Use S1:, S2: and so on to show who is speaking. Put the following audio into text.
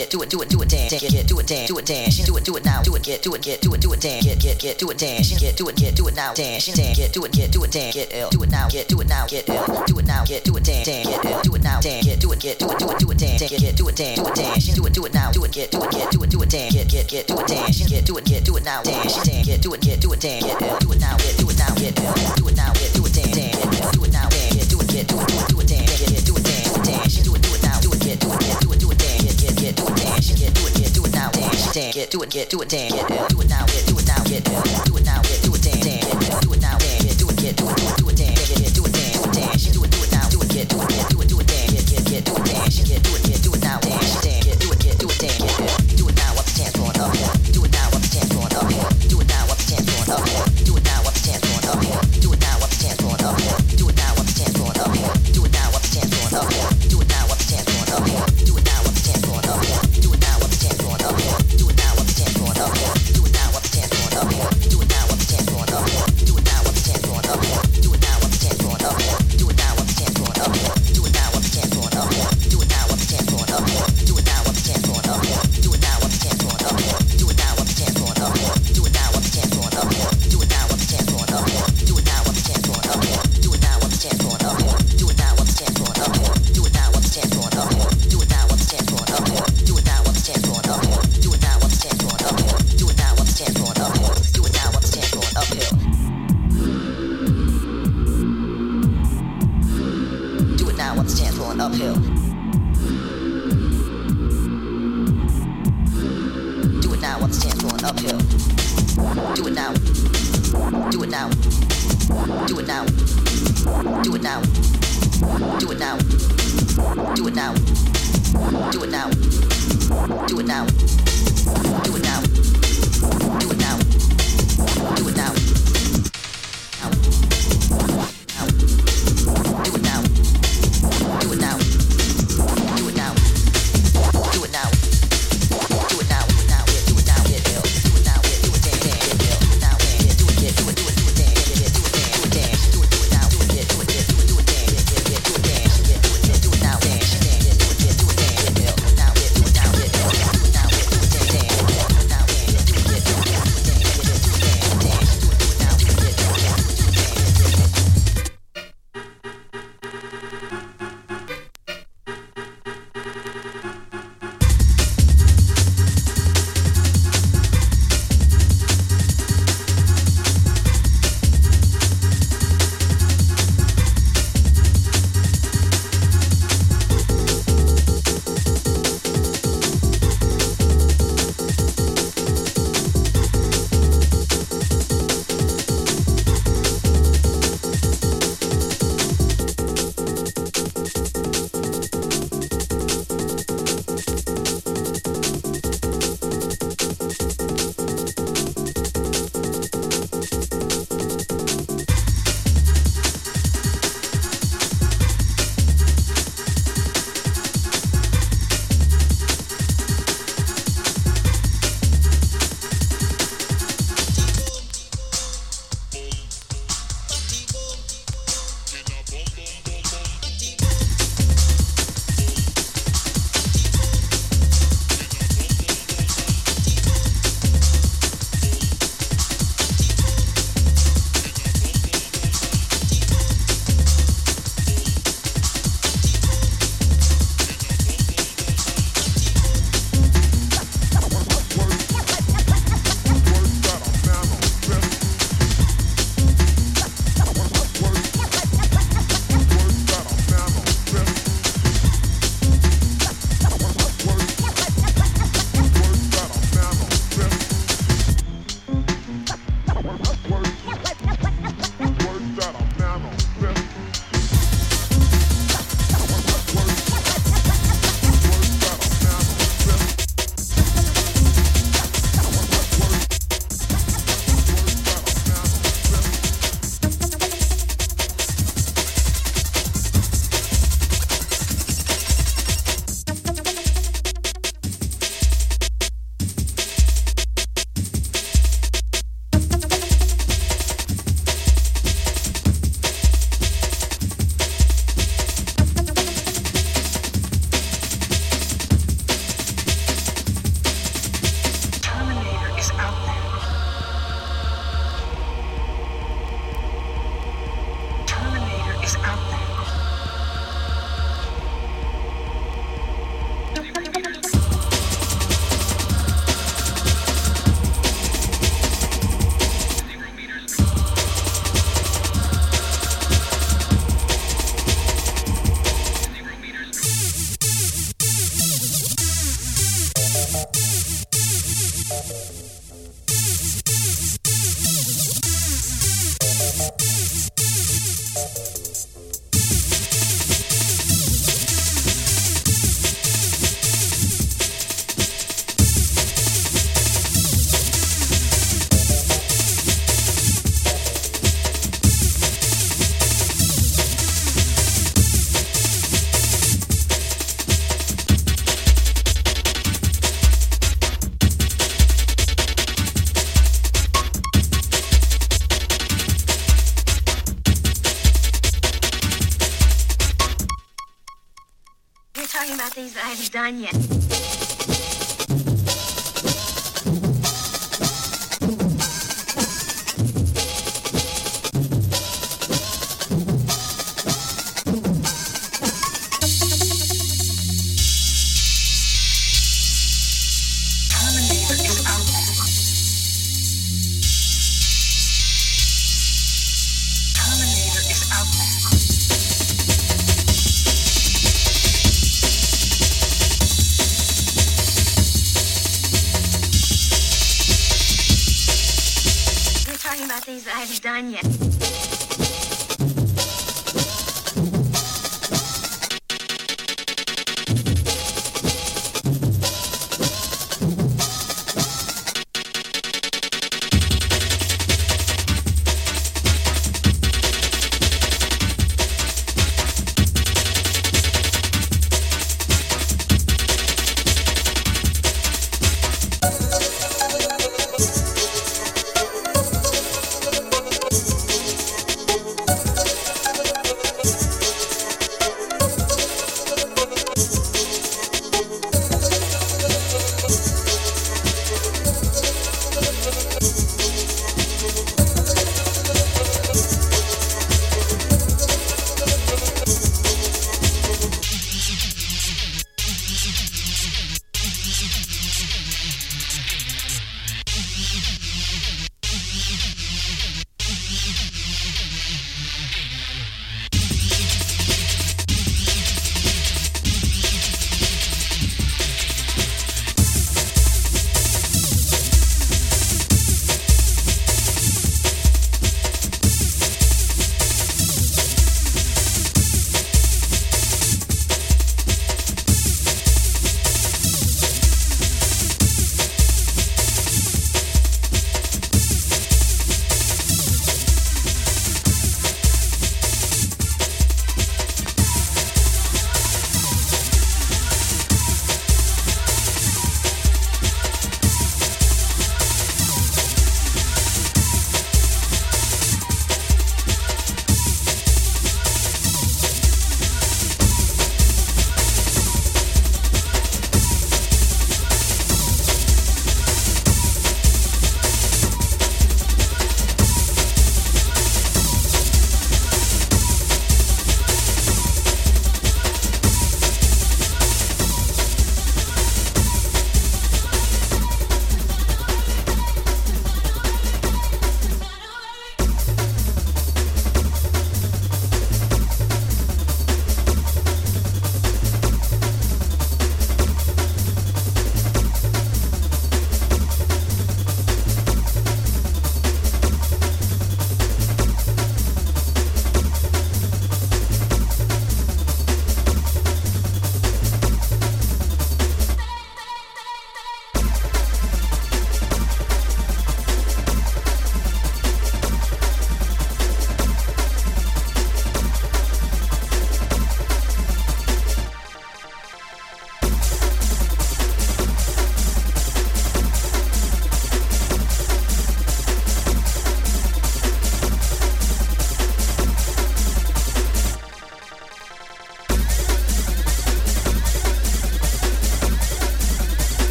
S1: get, do it, do it, do it, dance, get, get, do it, dance, do it, dance, do it, do it now, do it, get, do it, get, do it, do it, dance, get, get, get, do it, dance, get, do it, get, do it now, dance, dance, get, do it, get, do it, dance, get ill, do it now, get, do it now, get ill, do it now, get, do it, dance, get ill, do it now, dance, get, do it, get, do it, do it, do it, dance, get, get, do it, dance, do it, dance, do it, do it now, do it, get, do it, get, do it, do it, dance, get, get, get, do it, dance, get, do it, get, do it now, dance, dance, get, do it, get, do it, dance, get ill, do it now, get, do it now, get ill, do it now, get, do it, dance, dance, do it now, dance, get, do it, get, do it, do it. Do it. do it, get do it, dance, get do it now, get do it now, get do it now, get do it dance, do it now, get do it, get do it, do it